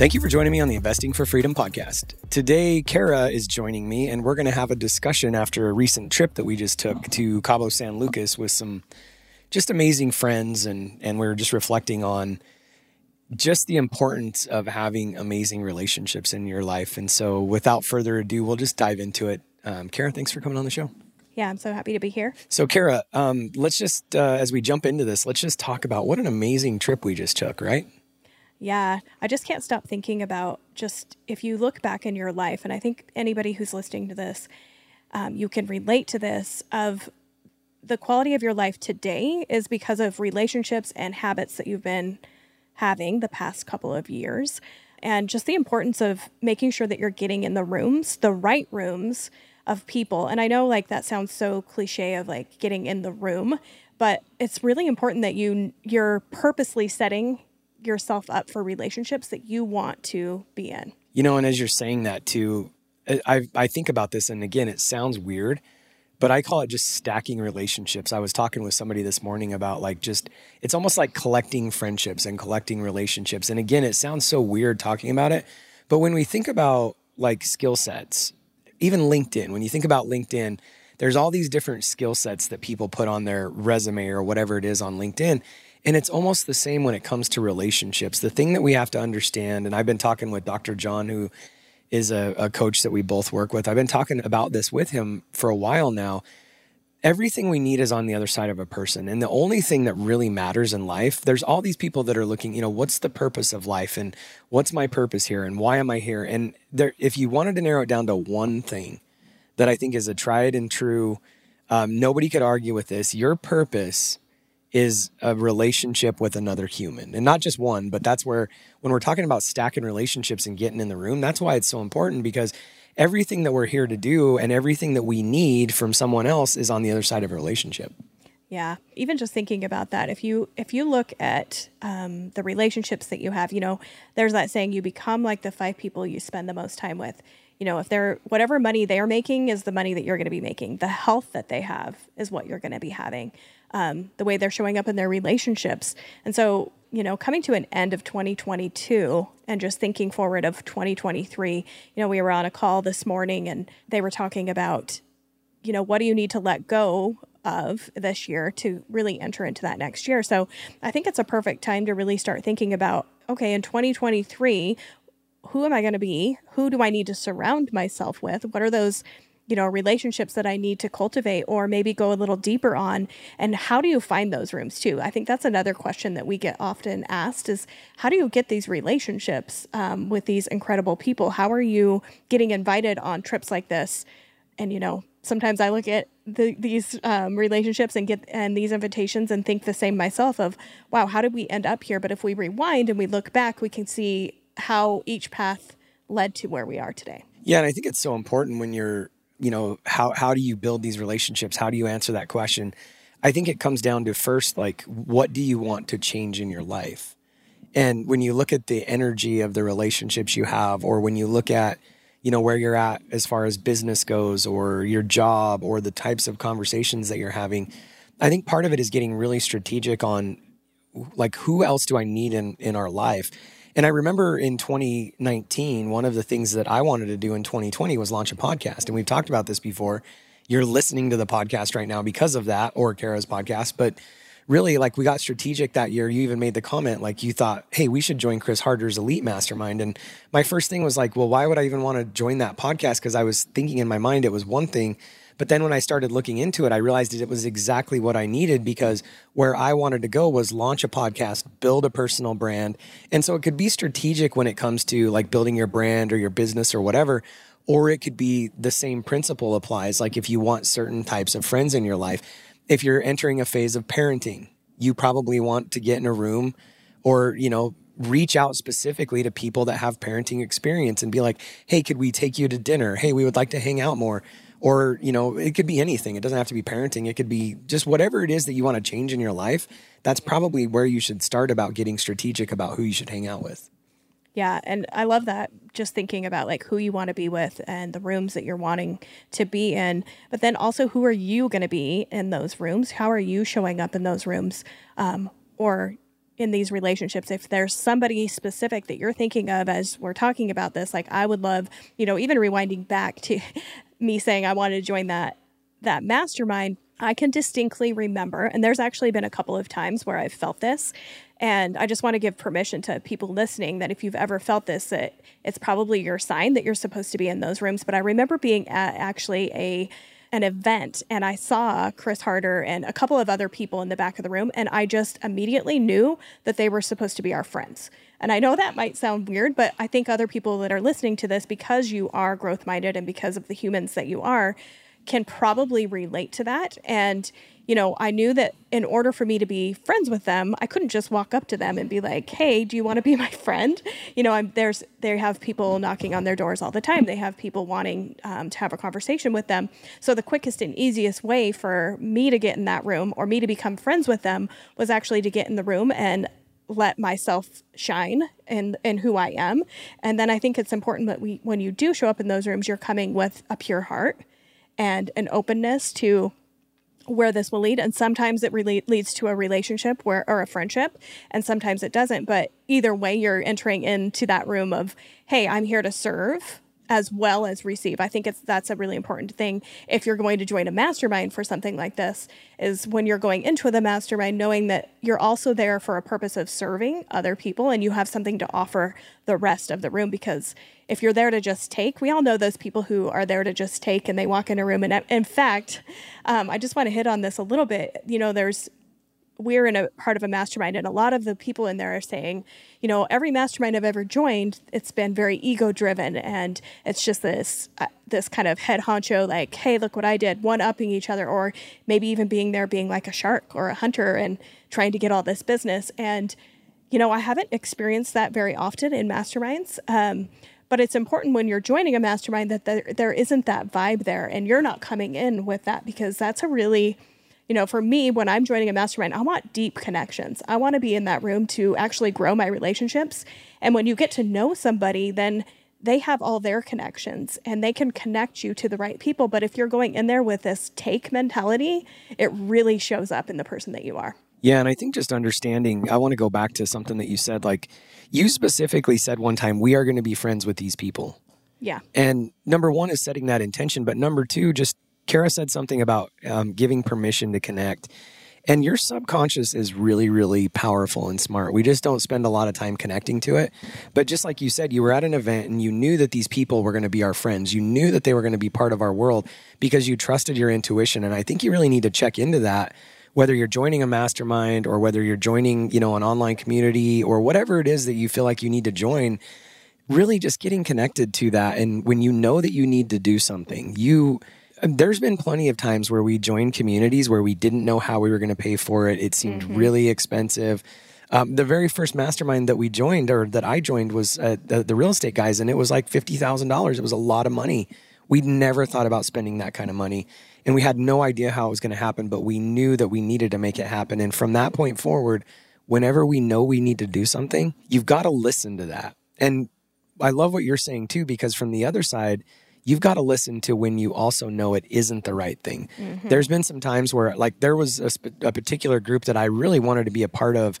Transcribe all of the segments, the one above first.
Thank you for joining me on the Investing for Freedom podcast. Today, Kara is joining me, and we're going to have a discussion after a recent trip that we just took to Cabo San Lucas with some just amazing friends, and and we are just reflecting on just the importance of having amazing relationships in your life. And so, without further ado, we'll just dive into it. Um, Kara, thanks for coming on the show. Yeah, I'm so happy to be here. So, Kara, um, let's just, uh, as we jump into this, let's just talk about what an amazing trip we just took, right? Yeah, I just can't stop thinking about just if you look back in your life, and I think anybody who's listening to this, um, you can relate to this of the quality of your life today is because of relationships and habits that you've been having the past couple of years. And just the importance of making sure that you're getting in the rooms, the right rooms of people. And I know like that sounds so cliche of like getting in the room, but it's really important that you you're purposely setting yourself up for relationships that you want to be in. You know, and as you're saying that too, I I think about this, and again, it sounds weird, but I call it just stacking relationships. I was talking with somebody this morning about like just it's almost like collecting friendships and collecting relationships. And again, it sounds so weird talking about it, but when we think about like skill sets, even LinkedIn, when you think about LinkedIn, there's all these different skill sets that people put on their resume or whatever it is on LinkedIn. And it's almost the same when it comes to relationships. The thing that we have to understand, and I've been talking with Dr. John, who is a, a, coach that we both work with. I've been talking about this with him for a while now. Everything we need is on the other side of a person. And the only thing that really matters in life, there's all these people that are looking, you know, what's the purpose of life and what's my purpose here and why am I here? And there, if you wanted to narrow it down to one thing that I think is a tried and true, um, nobody could argue with this. Your purpose is a relationship with another human. And not just one but that's where when we're talking about stacking relationships and getting in the room that's why it's so important because everything that we're here to do and everything that we need from someone else is on the other side of a relationship. Yeah. Even just thinking about that if you if you look at um, the relationships that you have you know there's that saying you become like the five people you spend the most time with. You know if they're whatever money they're making is the money that you're going to be making. The health that they have is what you're going to be having um, the way they're showing up in their relationships. And so, you know, coming to an end of 2022 and just thinking forward of 2023, you know, we were on a call this morning and they were talking about, you know, what do you need to let go of this year to really enter into that next year. So I think it's a perfect time to really start thinking about okay, in 2023, who am I going to be? Who do I need to surround myself with? What are those you know relationships that i need to cultivate or maybe go a little deeper on and how do you find those rooms too? I think that's another question that we get often asked is how do you get these relationships um, with these incredible people? How are you getting invited on trips like this? And you know sometimes i look at the, these um, relationships and get and these invitations and think the same myself of wow how did we end up here? But if we rewind and we look back we can see how each path led to where we are today. Yeah and i think it's so important when you're you know how how do you build these relationships? How do you answer that question? I think it comes down to first like what do you want to change in your life? And when you look at the energy of the relationships you have or when you look at you know where you're at as far as business goes or your job or the types of conversations that you're having i think part of it is getting really strategic on like who else do i need in in our life and I remember in 2019, one of the things that I wanted to do in 2020 was launch a podcast. And we've talked about this before. You're listening to the podcast right now because of that or Kara's podcast. But really, like we got strategic that year. You even made the comment, like you thought, hey, we should join Chris Harder's Elite Mastermind. And my first thing was like, well, why would I even want to join that podcast? Because I was thinking in my mind it was one thing but then when I started looking into it, I realized that it was exactly what I needed because where I wanted to go was launch a podcast, build a personal brand. And so it could be strategic when it comes to like building your brand or your business or whatever. Or it could be the same principle applies. Like if you want certain types of friends in your life, if you're entering a phase of parenting, you probably want to get in a room or, you know, reach out specifically to people that have parenting experience and be like, hey, could we take you to dinner? Hey, we would like to hang out more. Or, you know, it could be anything. It doesn't have to be parenting. It could be just whatever it is that you want to change in your life. That's probably where you should start about getting strategic about who you should hang out with. Yeah, and I love that just thinking about like who you want to be with and the rooms that you're wanting to be in, but then also who are you going to be in those rooms? How are you showing up in those rooms? Um, or in these relationships if there's somebody specific that you're thinking of as we're talking about this like i would love you know even rewinding back to me saying i wanted to join that that mastermind i can distinctly remember and there's actually been a couple of times where i've felt this and i just want to give permission to people listening that if you've ever felt this that it's probably your sign that you're supposed to be in those rooms but i remember being at actually a an event and I saw Chris Harder and a couple of other people in the back of the room, and I just immediately knew that they were supposed to be our friends. And I know that might sound weird, but I think other people that are listening to this, because you are growth minded and because of the humans that you are, can probably relate to that. And you know, I knew that in order for me to be friends with them, I couldn't just walk up to them and be like, "Hey, do you want to be my friend?" You know, I'm there's they have people knocking on their doors all the time. They have people wanting um, to have a conversation with them. So the quickest and easiest way for me to get in that room or me to become friends with them was actually to get in the room and let myself shine in in who I am. And then I think it's important that we when you do show up in those rooms, you're coming with a pure heart and an openness to where this will lead. And sometimes it really leads to a relationship where or a friendship and sometimes it doesn't. But either way you're entering into that room of hey i'm here to serve as well as receive. I think it's that's a really important thing if you're going to join a mastermind for something like this is when you're going into the mastermind knowing that you're also there for a purpose of serving other people and you have something to offer the rest of the room because if you're there to just take, we all know those people who are there to just take and they walk in a room and in fact, um, I just want to hit on this a little bit. You know, there's we're in a part of a mastermind and a lot of the people in there are saying you know every mastermind i've ever joined it's been very ego driven and it's just this uh, this kind of head honcho like hey look what i did one upping each other or maybe even being there being like a shark or a hunter and trying to get all this business. And you know i haven't experienced that very often in masterminds um, but it's important when you're joining a mastermind that there, there isn't that vibe there and you're not coming in with that because that's a really you know, for me, when I'm joining a mastermind, I want deep connections. I want to be in that room to actually grow my relationships. And when you get to know somebody, then they have all their connections and they can connect you to the right people. But if you're going in there with this take mentality, it really shows up in the person that you are. Yeah, and I think just understanding, I want to go back to something that you said. Like, you specifically said one time, we are going to be friends with these people. Yeah. And number one is setting that intention. But number two, just Kara said something about um, giving permission to connect. And your subconscious is really, really powerful and smart. We just don't spend a lot of time connecting to it. But just like you said, you were at an event and you knew that these people were going to be our friends. You knew that they were going to be part of our world because you trusted your intuition. And I think you really need to check into that whether you're joining a mastermind or whether you're joining, you know, an online community or whatever it is that you feel like you need to join, really just getting connected to that. And when you know that you need to do something, you there's been plenty of times where we joined communities where we didn't know how we were going to pay for it. It seemed mm-hmm. really expensive. Um, the very first mastermind that we joined or that I joined was uh, the, the, real estate guys, and it was like fifty thousand dollars. It was a lot of money. We'd never thought about spending that kind of money, and we had no idea how it was going to happen. But we knew that we needed to make it happen. And from that point forward, whenever we know we need to do something, you've got to listen to that. And I love what you're saying too, because from the other side, you've got to listen to when you also know it isn't the right thing. Mm-hmm. There's been some times where, like, there was a, sp- a, particular group that I really wanted to be a part of.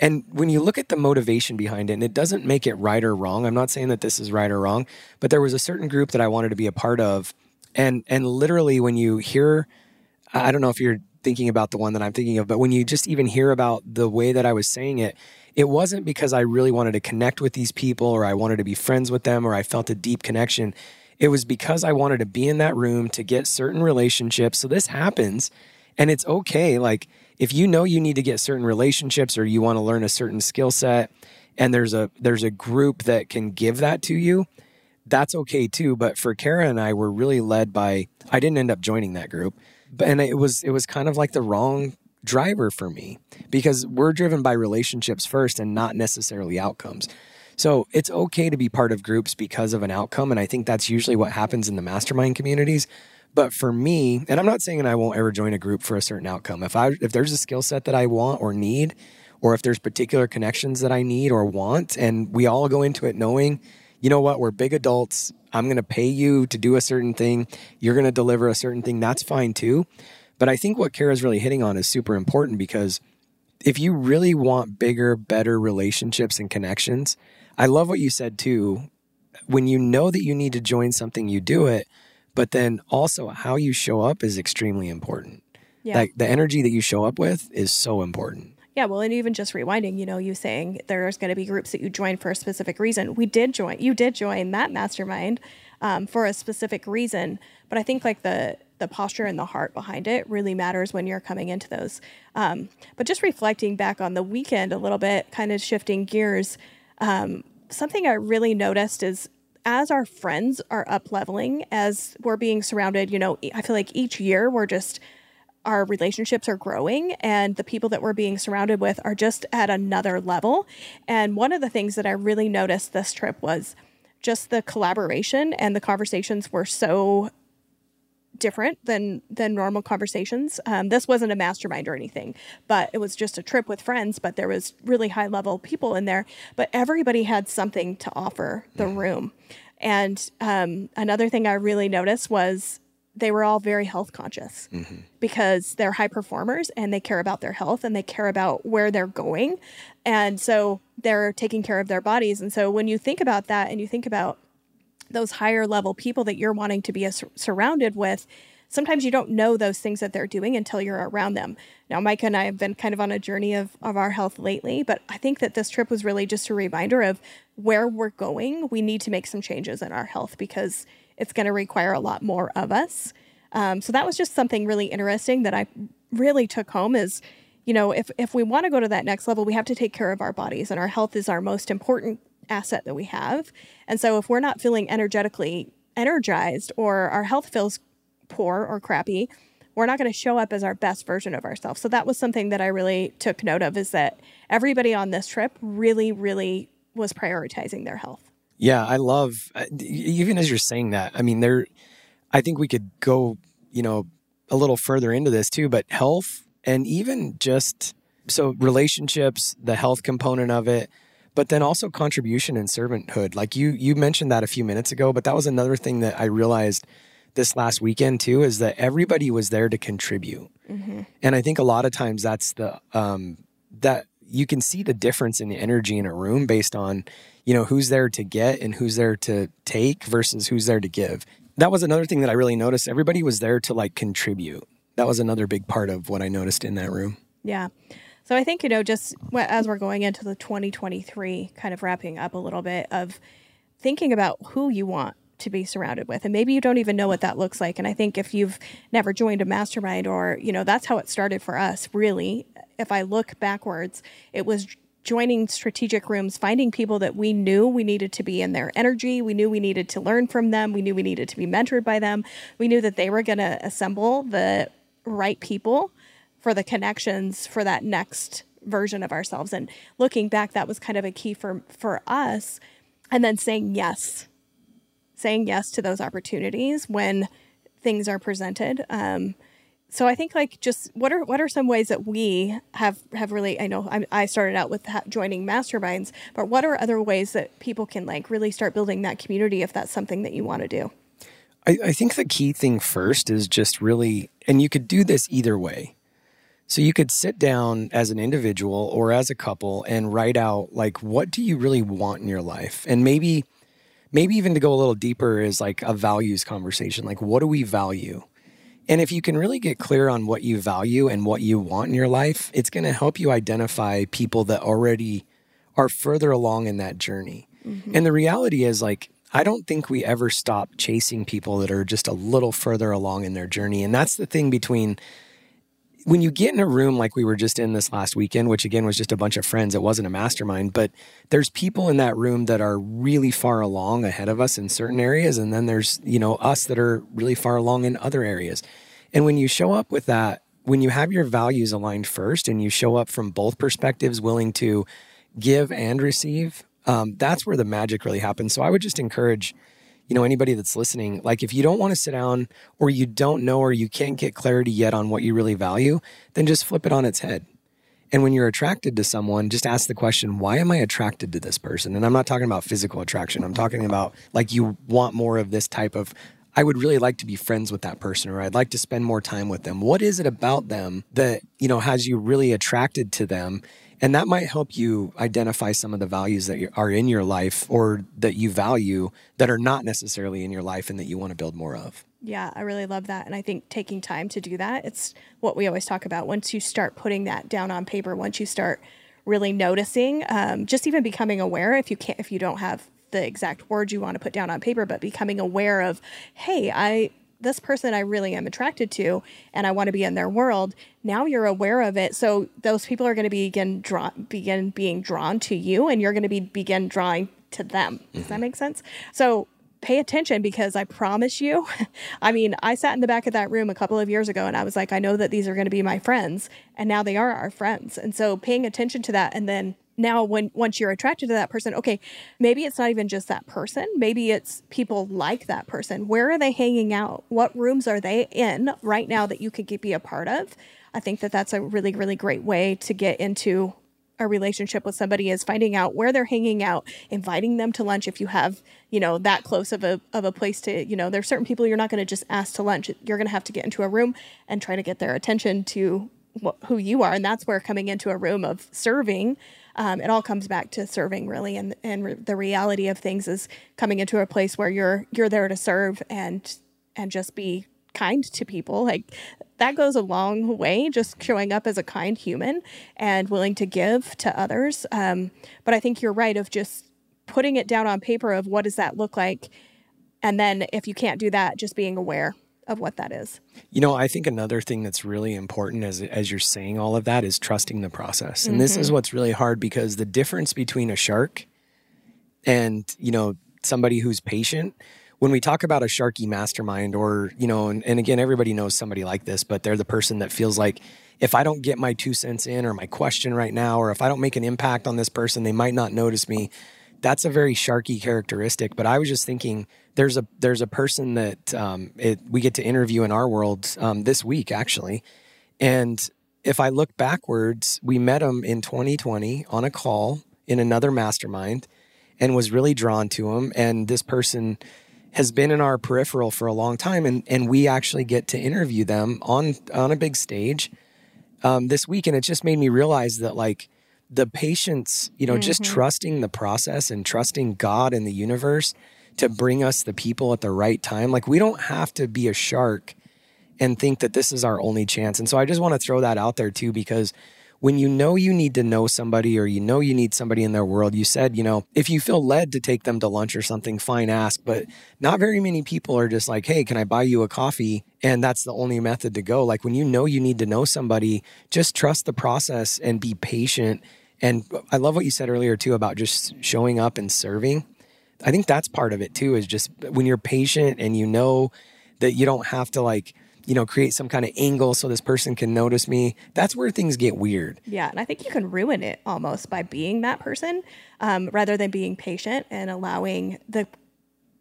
And when you look at the motivation behind it, and it doesn't make it right or wrong, I'm not saying that this is right or wrong, but there was a certain group that I wanted to be a part of. And, and literally, when you hear, I don't know if you're thinking about the one that I'm thinking of, but when you just even hear about the way that I was saying it, it wasn't because I really wanted to connect with these people or I wanted to be friends with them or I felt a deep connection. It was because I wanted to be in that room to get certain relationships. So this happens and it's okay. Like if you know you need to get certain relationships or you want to learn a certain skill set and there's a there's a group that can give that to you, that's okay too. But for Kara and I, we're really led by I didn't end up joining that group. And it was it was kind of like the wrong driver for me because we're driven by relationships first and not necessarily outcomes. So it's okay to be part of groups because of an outcome. And I think that's usually what happens in the mastermind communities. But for me, and I'm not saying I won't ever join a group for a certain outcome. If I if there's a skill set that I want or need, or if there's particular connections that I need or want, and we all go into it knowing, you know what, we're big adults. I'm going to pay you to do a certain thing. You're going to deliver a certain thing. That's fine too. But I think what Kara's really hitting on is super important because if you really want bigger, better relationships and connections, I love what you said too. When you know that you need to join something, you do it. But then also how you show up is extremely important. Yeah. Like the energy that you show up with is so important. Yeah, well, and even just rewinding, you know, you saying there's going to be groups that you join for a specific reason. We did join, you did join that mastermind um, for a specific reason. But I think like the the posture and the heart behind it really matters when you're coming into those. Um, but just reflecting back on the weekend a little bit, kind of shifting gears, um, something I really noticed is as our friends are up leveling, as we're being surrounded, you know, I feel like each year we're just our relationships are growing and the people that we're being surrounded with are just at another level. And one of the things that I really noticed this trip was just the collaboration and the conversations were so different than than normal conversations. Um, this wasn't a mastermind or anything, but it was just a trip with friends. But there was really high level people in there. But everybody had something to offer the room. And um, another thing I really noticed was they were all very health conscious mm-hmm. because they're high performers and they care about their health and they care about where they're going. And so they're taking care of their bodies. And so when you think about that and you think about those higher level people that you're wanting to be surrounded with, sometimes you don't know those things that they're doing until you're around them. Now, Micah and I have been kind of on a journey of, of our health lately, but I think that this trip was really just a reminder of where we're going. We need to make some changes in our health because it's going to require a lot more of us. Um, so that was just something really interesting that I really took home is, you know, if, if we want to go to that next level, we have to take care of our bodies and our health is our most important asset that we have. And so if we're not feeling energetically energized or our health feels poor or crappy, we're not going to show up as our best version of ourselves. So that was something that I really took note of is that everybody on this trip really, really was prioritizing their health. Yeah, I love uh, even as you're saying that. I mean, there I think we could go, you know, a little further into this too, but health and even just so relationships, the health component of it, but then also contribution and servanthood. Like you you mentioned that a few minutes ago, but that was another thing that I realized this last weekend too is that everybody was there to contribute. Mm-hmm. And I think a lot of times that's the um that you can see the difference in the energy in a room based on, you know, who's there to get and who's there to take versus who's there to give. That was another thing that I really noticed. Everybody was there to like contribute. That was another big part of what I noticed in that room. Yeah. So I think, you know, just as we're going into the 2023, kind of wrapping up a little bit of thinking about who you want to be surrounded with. And maybe you don't even know what that looks like. And I think if you've never joined a mastermind or, you know, that's how it started for us, really. If I look backwards, it was joining strategic rooms, finding people that we knew we needed to be in their energy. We knew we needed to learn from them. We knew we needed to be mentored by them. We knew that they were going to assemble the right people for the connections for that next version of ourselves. And looking back, that was kind of a key for for us. And then saying yes, saying yes to those opportunities when things are presented. Um, so I think like just what are what are some ways that we have have really I know I, I started out with ha- joining masterminds, but what are other ways that people can like really start building that community if that's something that you want to do? I, I think the key thing first is just really, and you could do this either way. So you could sit down as an individual or as a couple and write out like what do you really want in your life? And maybe maybe even to go a little deeper is like a values conversation. Like what do we value? And if you can really get clear on what you value and what you want in your life, it's going to help you identify people that already are further along in that journey. Mm-hmm. And the reality is like I don't think we ever stop chasing people that are just a little further along in their journey. And that's the thing between when you get in a room like we were just in this last weekend, which again was just a bunch of friends, it wasn't a mastermind, but there's people in that room that are really far along ahead of us in certain areas. And then there's, you know, us that are really far along in other areas. And when you show up with that, when you have your values aligned first and you show up from both perspectives, willing to give and receive, um, that's where the magic really happens. So I would just encourage, you know, anybody that's listening, like if you don't want to sit down or you don't know or you can't get clarity yet on what you really value, then just flip it on its head. And when you're attracted to someone, just ask the question, why am I attracted to this person? And I'm not talking about physical attraction. I'm talking about like you want more of this type of I would really like to be friends with that person or I'd like to spend more time with them. What is it about them that, you know, has you really attracted to them? And that might help you identify some of the values that are in your life or that you value that are not necessarily in your life and that you want to build more of. Yeah, I really love that. And I think taking time to do that, it's what we always talk about. Once you start putting that down on paper, once you start really noticing, um, just even becoming aware if you can't, if you don't have the exact words you want to put down on paper, but becoming aware of, hey, I this person I really am attracted to and I want to be in their world. Now you're aware of it. So those people are going to begin draw begin being drawn to you and you're going to be begin drawing to them. Does that mm-hmm. make sense? So pay attention because I promise you, I mean, I sat in the back of that room a couple of years ago and I was like, I know that these are going to be my friends and now they are our friends. And so paying attention to that and then now when once you're attracted to that person okay maybe it's not even just that person. Maybe it's people like that person. Where are they hanging out? What rooms are they in right now that you could be a part of? I think that that's a really really great way to get into a relationship with somebody is finding out where they're hanging out inviting them to lunch if you have you know that close of a of a place to you know there's certain people you're not going to just ask to lunch. You're going to have to get into a room and try to get their attention to wh- who you are and that's where coming into a room of serving um, it all comes back to serving really and and re- the reality of things is coming into a place where you're you're there to serve and and just be kind to people. Like that goes a long way just showing up as a kind human and willing to give to others. Um, but i think you're right of just putting it down on paper of what does that look like? And then if you can't do that just being aware of what that is. You know, I think another thing that's really important as as you're saying all of that is trusting the process. And mm-hmm. this is mm-hmm. what's really hard because the difference between a shark and, you know, somebody who's patient, when we talk about a sharky mastermind or, you know, and, and again everybody knows somebody like this, but they're the person that feels like if I don't get my two cents in or my question right now or if I don't make an impact on this person, they might not notice me. That's a very sharky characteristic, but I was just thinking there's a there's a person that um, it, we get to interview in our world um, this week actually, and if I look backwards, we met him in 2020 on a call in another mastermind, and was really drawn to him. And this person has been in our peripheral for a long time, and and we actually get to interview them on on a big stage um, this week, and it just made me realize that like the patience, you know, mm-hmm. just trusting the process and trusting God and the universe to bring us the people at the right time. Like we don't have to be a shark and think that this is our only chance. And so I just want to throw that out there too, because when you know you need to know somebody or you know you need somebody in their world, you said, you know, if you feel led to take them to lunch or something, fine, ask. But not very many people are just like, hey, can I buy you a coffee? And that's the only method to go. Like when you know you need to know somebody, just trust the process and be patient. And I love what you said earlier too about just showing up and serving. I think that's part of it too, is just when you're patient and you know that you don't have to like, you know, create some kind of angle so this person can notice me. That's where things get weird. Yeah. And I think you can ruin it almost by being that person um, rather than being patient and allowing the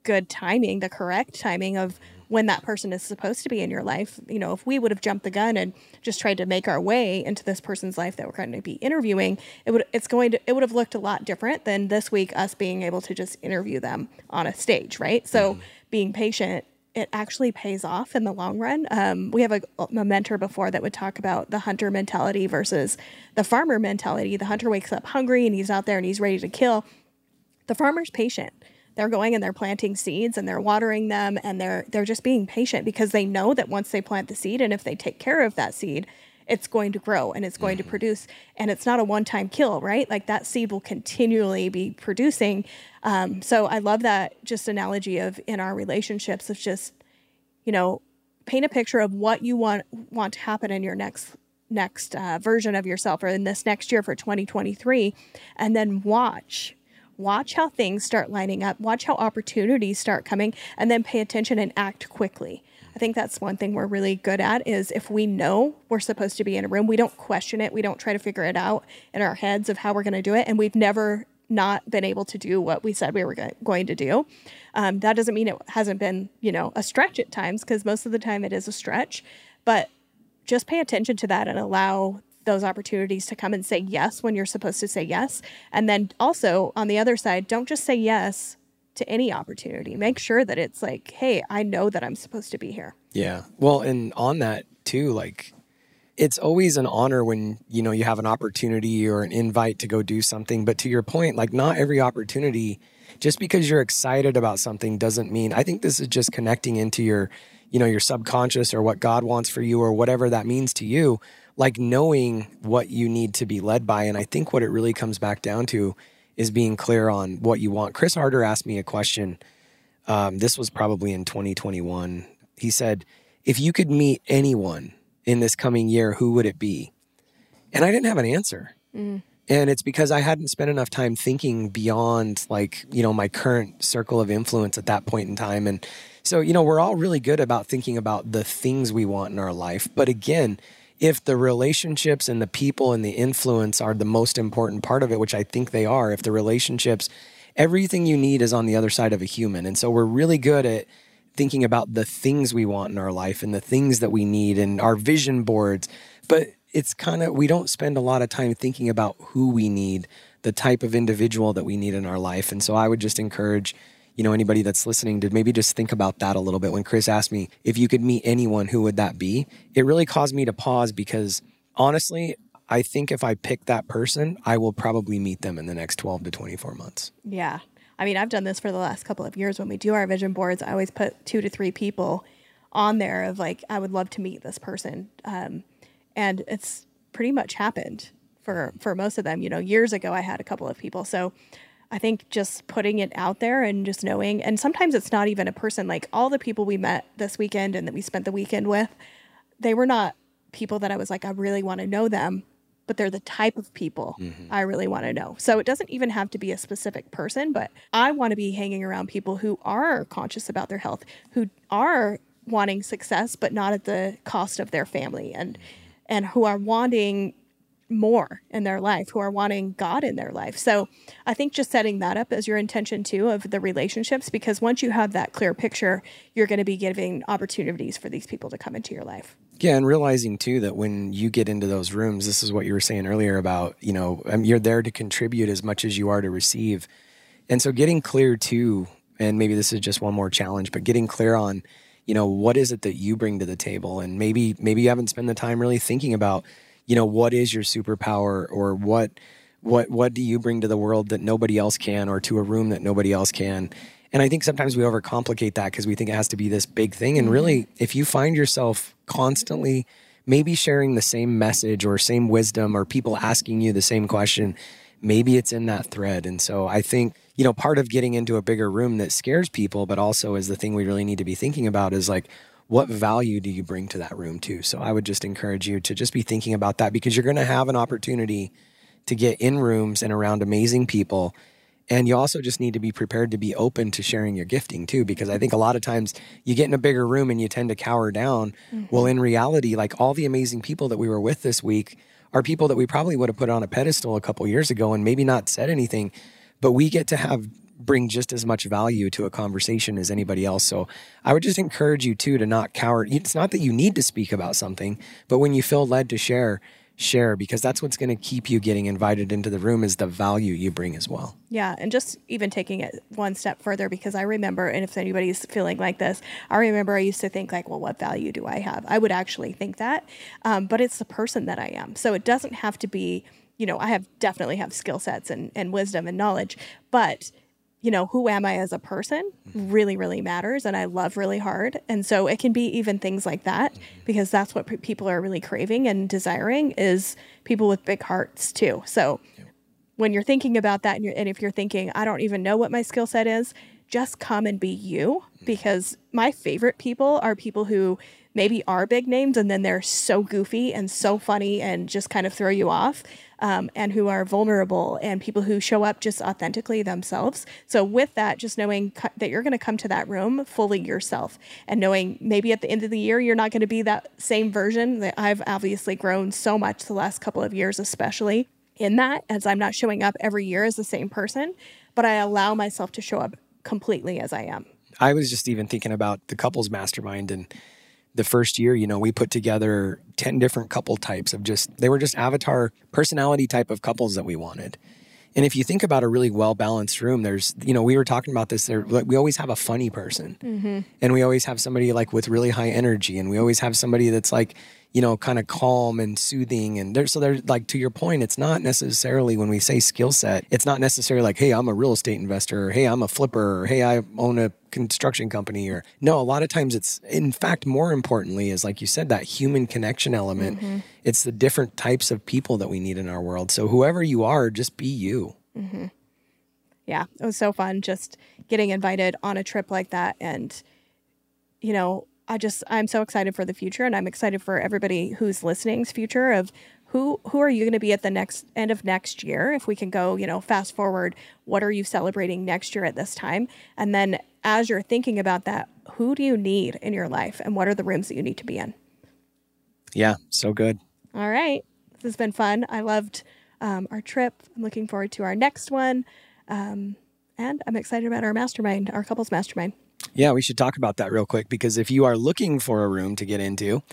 good timing, the correct timing of when that person is supposed to be in your life. You know, if we would have jumped the gun and just tried to make our way into this person's life that we're going to be interviewing, it would it's going to it would have looked a lot different than this week us being able to just interview them on a stage, right? So mm. being patient it actually pays off in the long run. Um, we have a, a, mentor before that would talk about the hunter mentality versus the farmer mentality. The hunter wakes up hungry and he's out there and he's ready to kill. The farmer's patient they're going and they're planting seeds and they're watering them and they're they're just being patient because they know that once they plant the seed and if they take care of that seed it's going to grow and it's going to mm-hmm. produce and it's not a one-time kill right like that seed will continually be producing um, so i love that just analogy of in our relationships of just you know paint a picture of what you want want to happen in your next next uh, version of yourself or in this next year for 2023 and then watch watch how things start lining up, watch how opportunities start coming, and then pay attention and act quickly. I think that's one thing we're really good at is if we know we're supposed to be in a room, we don't question it. We don't try to figure it out in our heads of how we're going to do it. And we've never not been able to do what we said we were going to do. Um, that doesn't mean it hasn't been, you know, a stretch at times because most of the time it is a stretch. But just pay attention to that and allow those opportunities to come and say yes when you're supposed to say yes. And then also on the other side, don't just say yes to any opportunity. Make sure that it's like, hey, I know that I'm supposed to be here. Yeah. Well, and on that too, like it's always an honor when, you know, you have an opportunity or an invite to go do something. But to your point, like not every opportunity, just because you're excited about something doesn't mean I think this is just connecting into your, you know, your subconscious or what God wants for you or whatever that means to you, like knowing what you need to be led by. And I think what it really comes back down to is being clear on what you want. Chris Harder asked me a question. Um, this was probably in 2021. He said, If you could meet anyone in this coming year, who would it be? And I didn't have an answer. Mm. And it's because I hadn't spent enough time thinking beyond like, you know, my current circle of influence at that point in time. And so, you know, we're all really good about thinking about the things we want in our life. But again, if the relationships and the people and the influence are the most important part of it, which I think they are, if the relationships, everything you need is on the other side of a human. And so we're really good at thinking about the things we want in our life and the things that we need and our vision boards. But it's kind of, we don't spend a lot of time thinking about who we need, the type of individual that we need in our life. And so I would just encourage you know anybody that's listening to maybe just think about that a little bit when chris asked me if you could meet anyone who would that be it really caused me to pause because honestly i think if i pick that person i will probably meet them in the next 12 to 24 months yeah i mean i've done this for the last couple of years. When we do our vision boards i always put two to three people on there of like i would love to meet this person. Um, and it's pretty much happened for for most of them. You know years ago i had a couple of people. So I think just putting it out there and just knowing, and sometimes it's not even a person. Like all the people we met this weekend and that we spent the weekend with, they were not people that I was like, I really want to know them, but they're the type of people mm-hmm. I really want to know. So it doesn't even have to be a specific person, but I want to be hanging around people who are conscious about their health, who are wanting success, but not at the cost of their family and and who are wanting more in their life, who are wanting God in their life. So I think just setting that up as your intention too of the relationships, because once you have that clear picture, you're going to be giving opportunities for these people to come into your life. Yeah, and realizing too that when you get into those rooms, this is what you were saying earlier about, you know, um, you're there to contribute as much as you are to receive. And so getting clear too, and maybe this is just one more challenge, but getting clear on, you know, what is it that you bring to the table? And maybe maybe you haven't spent the time really thinking about you know what is your superpower or what what what do you bring to the world that nobody else can or to a room that nobody else can and i think sometimes we overcomplicate that because we think it has to be this big thing and mm-hmm. really if you find yourself constantly maybe sharing the same message or same wisdom or people asking you the same question maybe it's in that thread and so i think you know part of getting into a bigger room that scares people but also is the thing we really need to be thinking about is like what value do you bring to that room too? So I would just encourage you to just be thinking about that because you're going to have an opportunity to get in rooms and around amazing people. And you also just need to be prepared to be open to sharing your gifting too, because I think a lot of times you get in a bigger room and you tend to cower down. Mm-hmm. Well, in reality, like all the amazing people that we were with this week are people that we probably would have put on a pedestal a couple years ago and maybe not said anything, but we get to have bring just as much value to a conversation as anybody else. So I would just encourage you too to not cower. It's not that you need to speak about something, but when you feel led to share, share because that's what's going to keep you getting invited into the room is the value you bring as well. Yeah, and just even taking it one step further because I remember and if anybody's feeling like this, I remember I used to think like, well, what value do I have? I would actually think that, um, but it's the person that I am. So it doesn't have to be, you know, I have definitely have skill sets and, and wisdom and knowledge, but you know, who am I as a person mm-hmm. really, really matters. And I love really hard. And so it can be even things like that mm-hmm. because that's what p- people are really craving and desiring is people with big hearts too. So when you're thinking about that and, and if you're thinking, I don't even know what my skill set is, just come and be you mm-hmm. because my favorite people are people who maybe are big names and then they're so goofy and so funny and just kind of throw you off um, and who are vulnerable and people who show up just authentically themselves. So, with that, just knowing cu- that you're going to come to that room fully yourself and knowing maybe at the end of the year, you're not going to be that same version that I've obviously grown so much the last couple of years, especially in that, as I'm not showing up every year as the same person, but I allow myself to show up completely as I am. I was just even thinking about the couples mastermind and the first year, you know, we put together 10 different couple types of just, they were just avatar personality type of couples that we wanted. And if you think about a really well balanced room, there's, you know, we were talking about this. There, we always have a funny person, mm-hmm. and we always have somebody like with really high energy, and we always have somebody that's like, you know, kind of calm and soothing. And there's so there's like to your point, it's not necessarily when we say skill set, it's not necessarily like, hey, I'm a real estate investor, or hey, I'm a flipper, or hey, I own a construction company, or no. A lot of times, it's in fact more importantly is like you said that human connection element. Mm-hmm. It's the different types of people that we need in our world. So whoever you are, just be you. Mm-hmm. Yeah, it was so fun just getting invited on a trip like that, and you know I just I'm so excited for the future and I'm excited for everybody who's listening's future of who who are you going to be at the next end of next year if we can go, you know, fast forward, what are you celebrating next year at this time? And then as you're thinking about that, who do you need in your life and what are the rooms that you need to be in? Yeah, so good. All right. This has been fun. I loved um, our trip. I'm looking forward to our next one. Um, and I'm excited about our mastermind, our couples mastermind. Yeah, we should talk about that real quick because if you are looking for a room to get into,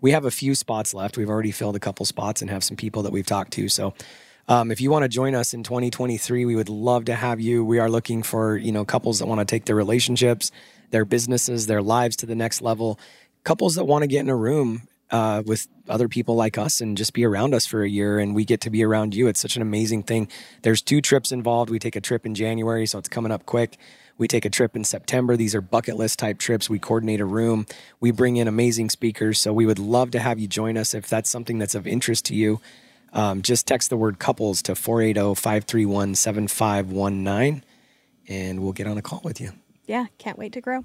we have a few spots left. We've already filled a couple spots and have some people that we've talked to. So um, if you want to join us in 2023, we would love to have you. We are looking for you know couples that want to take their relationships, their businesses, their lives to the next level. Couples that want to get in a room uh, with other people like us and just be around us for a year and we get to be around you. It's such an amazing thing. There's two trips involved. We take a trip in January, so it's coming up quick. We take a trip in September. These are bucket list type trips. We coordinate a room. We bring in amazing speakers. So we would love to have you join us if that's something that's of interest to you. Um, just text the word couples to 480 531 7519 and we'll get on a call with you. Yeah, can't wait to grow.